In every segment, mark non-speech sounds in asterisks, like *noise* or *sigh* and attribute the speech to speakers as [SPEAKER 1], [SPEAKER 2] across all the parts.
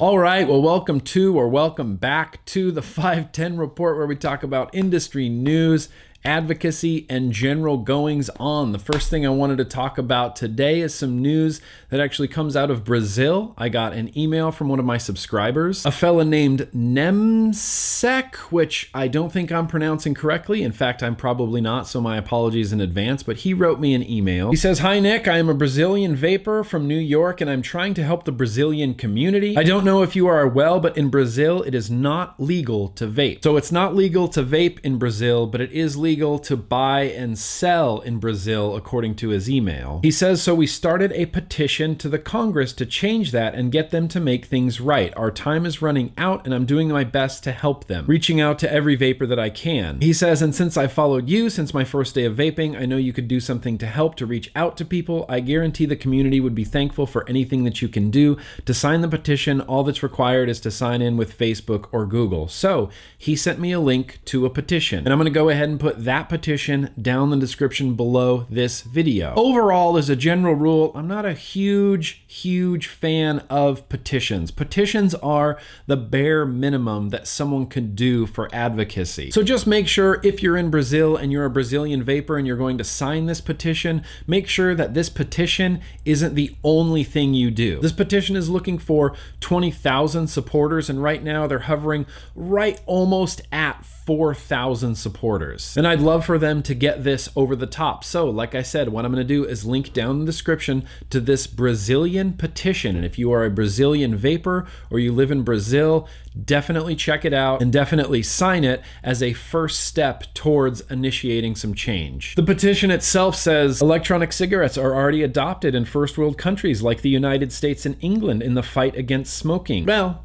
[SPEAKER 1] All right, well, welcome to or welcome back to the *laughs* 510 report where we talk about industry news advocacy, and general goings on. The first thing I wanted to talk about today is some news that actually comes out of Brazil. I got an email from one of my subscribers, a fella named Nemsek, which I don't think I'm pronouncing correctly. In fact, I'm probably not, so my apologies in advance. But he wrote me an email. He says, Hi, Nick. I am a Brazilian vapor from New York, and I'm trying to help the Brazilian community. I don't know if you are well, but in Brazil, it is not legal to vape. So it's not legal to vape in Brazil, but it is legal legal to buy and sell in Brazil, according to his email. He says, So we started a petition to the Congress to change that and get them to make things right. Our time is running out, and I'm doing my best to help them, reaching out to every vapor that I can. He says, And since I followed you since my first day of vaping, I know you could do something to help to reach out to people. I guarantee the community would be thankful for anything that you can do. To sign the petition, all that's required is to sign in with Facebook or Google. So he sent me a link to a petition, and I'm going to go ahead and put that petition down in the description below this video. Overall, as a general rule, I'm not a huge, huge fan of petitions. Petitions are the bare minimum that someone can do for advocacy. So just make sure if you're in Brazil and you're a Brazilian vapor and you're going to sign this petition, make sure that this petition isn't the only thing you do. This petition is looking for 20,000 supporters, and right now they're hovering right almost at 4,000 supporters. And I'd love for them to get this over the top. So, like I said, what I'm going to do is link down in the description to this Brazilian petition. And if you are a Brazilian vapor or you live in Brazil, definitely check it out and definitely sign it as a first step towards initiating some change. The petition itself says electronic cigarettes are already adopted in first world countries like the United States and England in the fight against smoking. Well,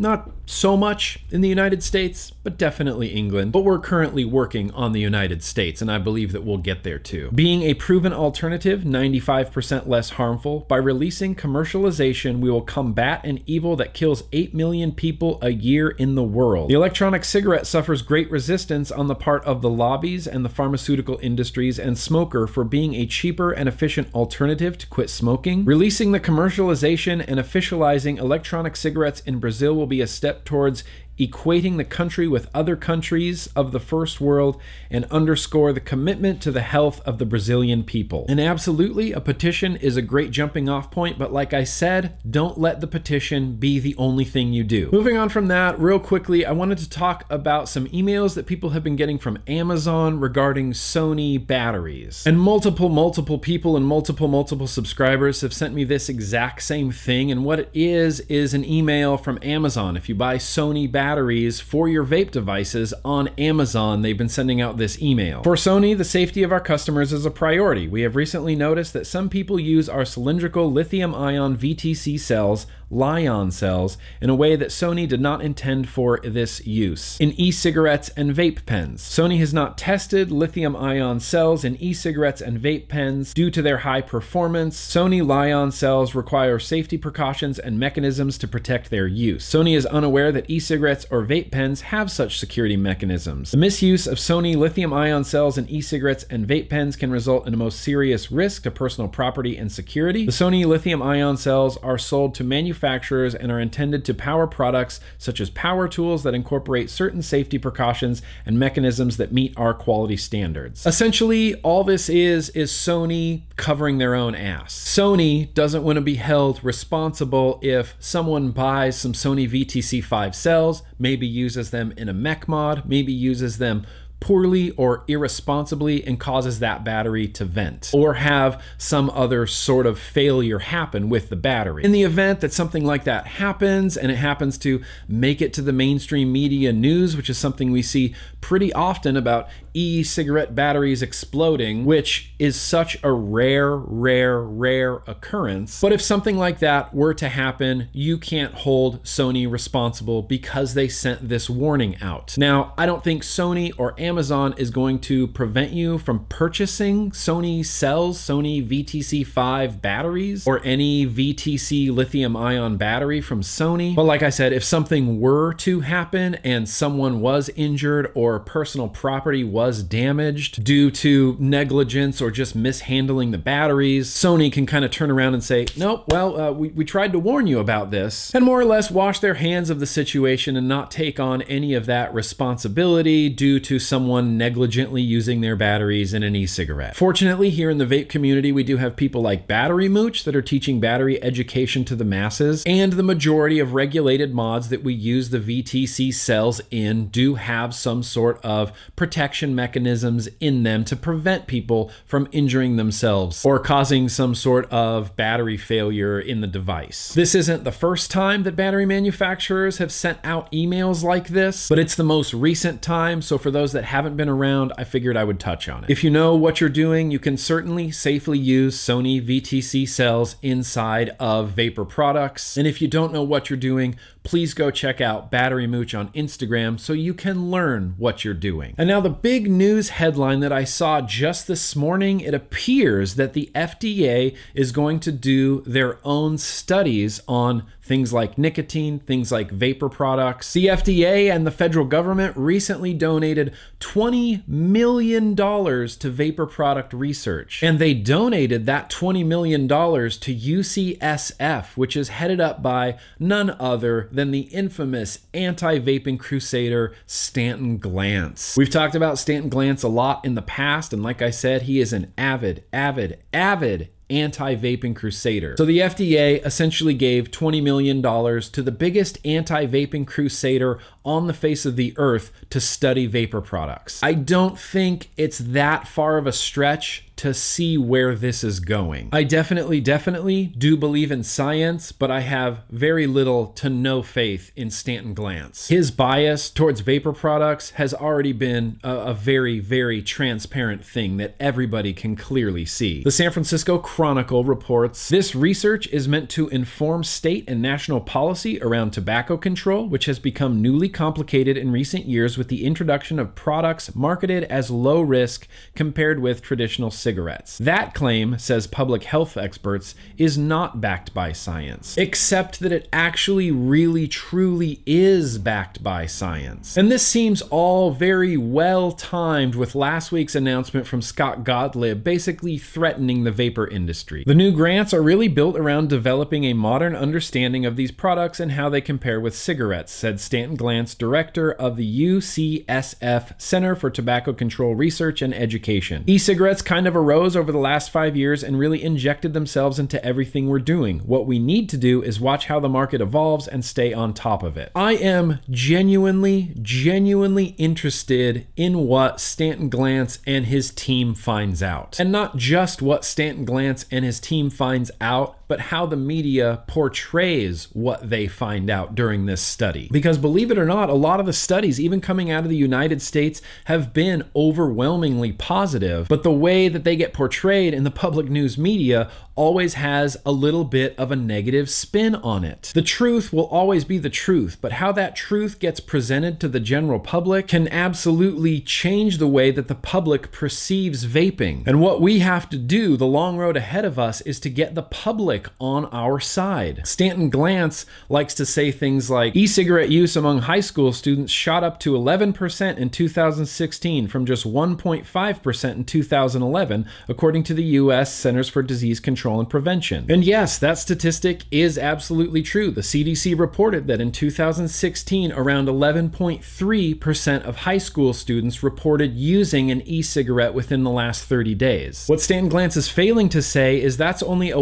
[SPEAKER 1] not so much in the United States, but definitely England. But we're currently working on the United States, and I believe that we'll get there too. Being a proven alternative, 95% less harmful, by releasing commercialization, we will combat an evil that kills 8 million people a year in the world. The electronic cigarette suffers great resistance on the part of the lobbies and the pharmaceutical industries and smoker for being a cheaper and efficient alternative to quit smoking. Releasing the commercialization and officializing electronic cigarettes in Brazil will be a step towards equating the country with other countries of the first world, and underscore the commitment to the health of the Brazilian people. And absolutely, a petition is a great jumping off point, but like I said, don't let the petition be the only thing you do. Moving on from that, real quickly, I wanted to talk about some emails that people have been getting from Amazon regarding Sony batteries. And multiple, multiple people and multiple, multiple subscribers have sent me this exact same thing. And what it is, is an email from Amazon. If you buy Sony batteries, batteries for your vape devices on Amazon. They've been sending out this email. For Sony, the safety of our customers is a priority. We have recently noticed that some people use our cylindrical lithium ion VTC cells Li-ion cells in a way that Sony did not intend for this use. In e cigarettes and vape pens, Sony has not tested lithium ion cells in e cigarettes and vape pens due to their high performance. Sony Li-ion cells require safety precautions and mechanisms to protect their use. Sony is unaware that e cigarettes or vape pens have such security mechanisms. The misuse of Sony lithium ion cells in e cigarettes and vape pens can result in a most serious risk to personal property and security. The Sony lithium ion cells are sold to manufacturers manufacturers and are intended to power products such as power tools that incorporate certain safety precautions and mechanisms that meet our quality standards. Essentially, all this is is Sony covering their own ass. Sony doesn't want to be held responsible if someone buys some Sony VTC5 cells, maybe uses them in a mech mod, maybe uses them poorly or irresponsibly and causes that battery to vent or have some other sort of failure happen with the battery. In the event that something like that happens and it happens to make it to the mainstream media news, which is something we see pretty often about e cigarette batteries exploding, which is such a rare, rare, rare occurrence. But if something like that were to happen, you can't hold Sony responsible because they sent this warning out. Now, I don't think Sony or Amazon Amazon is going to prevent you from purchasing Sony cells, Sony VTC5 batteries, or any VTC lithium ion battery from Sony. But like I said, if something were to happen and someone was injured or personal property was damaged due to negligence or just mishandling the batteries, Sony can kind of turn around and say, nope, well, uh, we, we tried to warn you about this, and more or less wash their hands of the situation and not take on any of that responsibility due to someone negligently using their batteries in an e cigarette. Fortunately, here in the vape community, we do have people like Battery Mooch that are teaching battery education to the masses, and the majority of regulated mods that we use the VTC cells in do have some sort of protection mechanisms in them to prevent people from injuring themselves or causing some sort of battery failure in the device. This isn't the first time that battery manufacturers have sent out emails like this, but it's the most recent time. So for those that haven't been around, I figured I would touch on it. If you know what you're doing, you can certainly safely use Sony VTC cells inside of vapor products. And if you don't know what you're doing, please go check out Battery Mooch on Instagram so you can learn what you're doing. And now, the big news headline that I saw just this morning it appears that the FDA is going to do their own studies on things like nicotine, things like vapor products. The FDA and the federal government recently donated $20 million to vapor product research. And they donated that $20 million to UCSF, which is headed up by none other than the infamous anti vaping crusader Stanton Glantz. We've talked about Stanton Glantz a lot in the past, and like I said, he is an avid, avid, avid anti vaping crusader. So the FDA essentially gave $20 million to the biggest anti vaping crusader on the face of the earth to study vapor products. I don't think it's that far of a stretch to see where this is going. I definitely, definitely do believe in science, but I have very little to no faith in Stanton Glantz. His bias towards vapor products has already been a, a very, very transparent thing that everybody can clearly see. The San Francisco Chronicle reports this research is meant to inform state and national policy around tobacco control, which has become newly complicated in recent years with the introduction of products marketed as low risk compared with traditional cigarettes cigarettes. That claim, says public health experts, is not backed by science, except that it actually really truly is backed by science. And this seems all very well timed with last week's announcement from Scott Gottlieb basically threatening the vapor industry. The new grants are really built around developing a modern understanding of these products and how they compare with cigarettes, said Stanton Glantz, director of the UCSF Center for Tobacco Control Research and Education. E cigarettes kind of arose over the last five years and really injected themselves into everything we're doing. What we need to do is watch how the market evolves and stay on top of it. I am genuinely, genuinely interested in what Stanton Glantz and his team finds out. And not just what Stanton Glantz and his team finds out, but how the media portrays what they find out during this study. Because believe it or not, a lot of the studies, even coming out of the United States, have been overwhelmingly positive, but the way that they get portrayed in the public news media always has a little bit of a negative spin on it. The truth will always be the truth, but how that truth gets presented to the general public can absolutely change the way that the public perceives vaping. And what we have to do, the long road ahead of us, is to get the public on our side. Stanton Glantz likes to say things like e cigarette use among high school students shot up to 11% in 2016 from just 1.5% in 2011, according to the U.S. Centers for Disease Control and prevention. And yes, that statistic is absolutely true. The CDC reported that in 2016, around 11.3% of high school students reported using an e cigarette within the last 30 days. What Stanton Glantz is failing to say is that's only a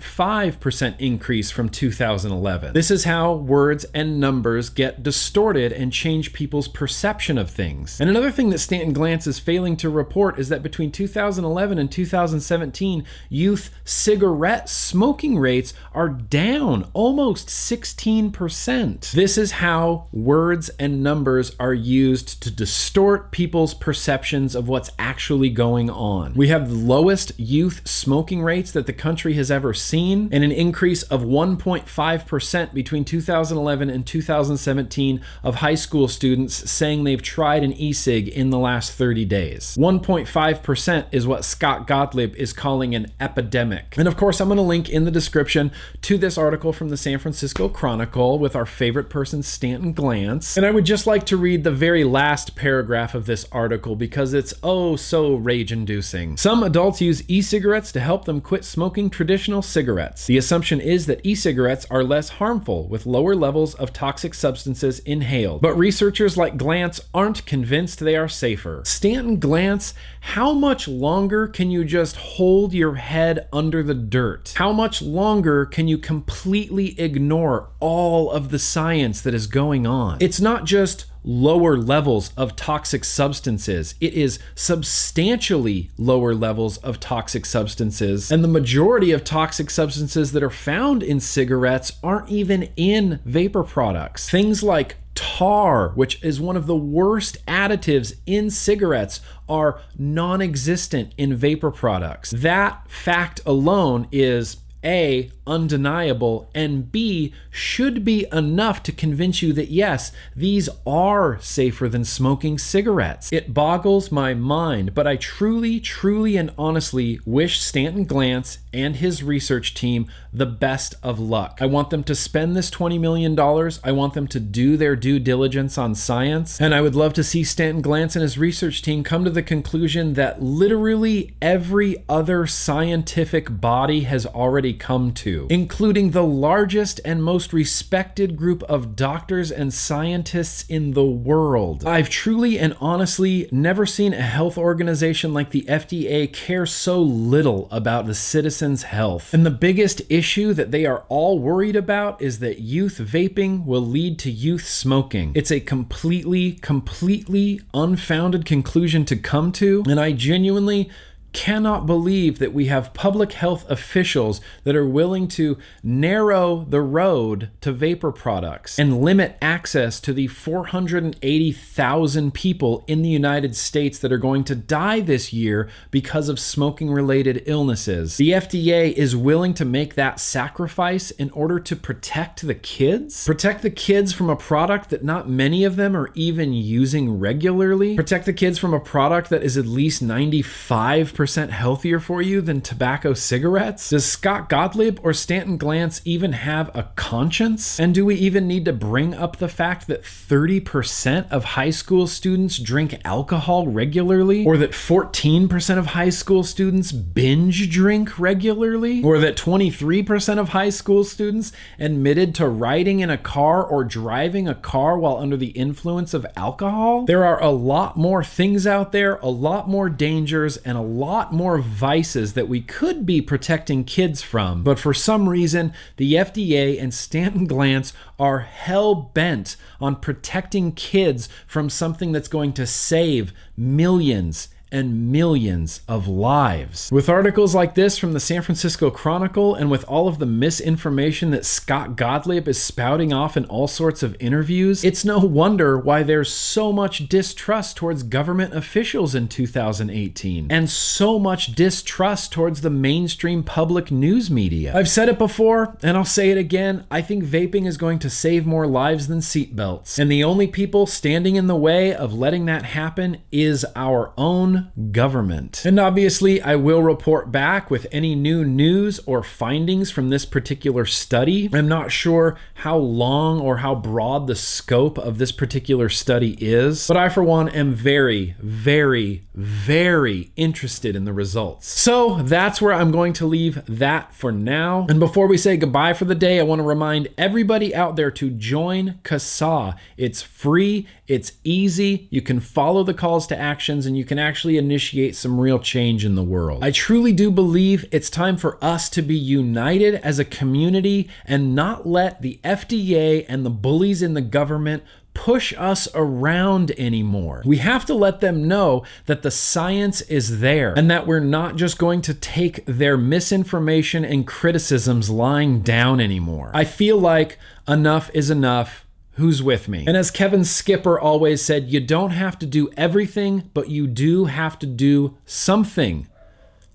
[SPEAKER 1] 1.5% increase from 2011. This is how words and numbers get distorted and change people's perception of things. And another thing that Stanton Glantz is failing to report is that between 2011 and 2017, youth cigarette smoking rates are down almost 16%. This is how words and numbers are used to distort people's perceptions of what's actually going on. We have the lowest youth smoking rates that the country has ever seen, and an increase of 1.5% between 2011 and 2017 of high school students saying they've tried an e cig in the last 30 days. 1.5% is what Scott Gottlieb is calling an epidemic. And of course, I'm going to link in the description to this article from the San Francisco Chronicle with our favorite person, Stanton Glantz. And I would just like to read the very last paragraph of this article because it's oh so rage inducing. Some adults use e cigarettes to help them quit smoking traditional cigarettes. The assumption is that e cigarettes are less harmful with lower levels of toxic substances inhaled. But researchers like Glantz aren't convinced they are safer. Stanton Glantz, how much longer can you just hold your head under the dirt? How much longer can you completely ignore all of the science that is going on? It's not just lower levels of toxic substances. It is substantially lower levels of toxic substances. And the majority of toxic substances that are found in cigarettes aren't even in vapor products. Things like tar, which is one of the worst additives in cigarettes, are non existent in vapor products. That fact alone is a, undeniable, and B, should be enough to convince you that yes, these are safer than smoking cigarettes. It boggles my mind, but I truly, truly, and honestly wish Stanton Glantz and his research team the best of luck. I want them to spend this $20 million. I want them to do their due diligence on science. And I would love to see Stanton Glantz and his research team come to the conclusion that literally every other scientific body has already come to, including the largest and most respected group of doctors and scientists in the world. I've truly and honestly never seen a health organization like the FDA care so little about the citizens' health. And the biggest issue that they are all worried about is that youth vaping will lead to youth smoking. It's a completely, completely unfounded conclusion to come to, and I genuinely cannot believe that we have public health officials that are willing to narrow the road to vapor products and limit access to the 480,000 people in the United States that are going to die this year because of smoking related illnesses. The FDA is willing to make that sacrifice in order to protect the kids, protect the kids from a product that not many of them are even using regularly, protect the kids from a product that is at least 95% healthier for you than tobacco cigarettes? Does Scott Gottlieb or Stanton Glantz even have a conscience? And do we even need to bring up the fact that 30% of high school students drink alcohol regularly? Or that 14% of high school students binge drink regularly? Or that 23% of high school students admitted to riding in a car or driving a car while under the influence of alcohol? There are a lot more things out there, a lot more dangers, and a lot lot more vices that we could be protecting kids from, but for some reason, the FDA and Stanton Glantz are hell bent on protecting kids from something that's going to save millions and millions of lives. With articles like this from the San Francisco Chronicle and with all of the misinformation that Scott Gottlieb is spouting off in all sorts of interviews, it's no wonder why there's so much distrust towards government officials in 2018 and so much distrust towards the mainstream public news media. I've said it before and I'll say it again. I think vaping is going to save more lives than seatbelts. And the only people standing in the way of letting that happen is our own government. And obviously, I will report back with any new news or findings from this particular study. I'm not sure how long or how broad the scope of this particular study is, but I, for one, am very, very, very interested in the results. So that's where I'm going to leave that for now. And before we say goodbye for the day, I want to remind everybody out there to join CASAA. It's free, it's easy, you can follow the calls to actions, and you can actually actually initiate some real change in the world. I truly do believe it's time for us to be united as a community and not let the FDA and the bullies in the government push us around anymore. We have to let them know that the science is there and that we're not just going to take their misinformation and criticisms lying down anymore. I feel like enough is enough who's with me. And as Kevin Skipper always said, you don't have to do everything, but you do have to do something.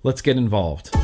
[SPEAKER 1] Let's get involved.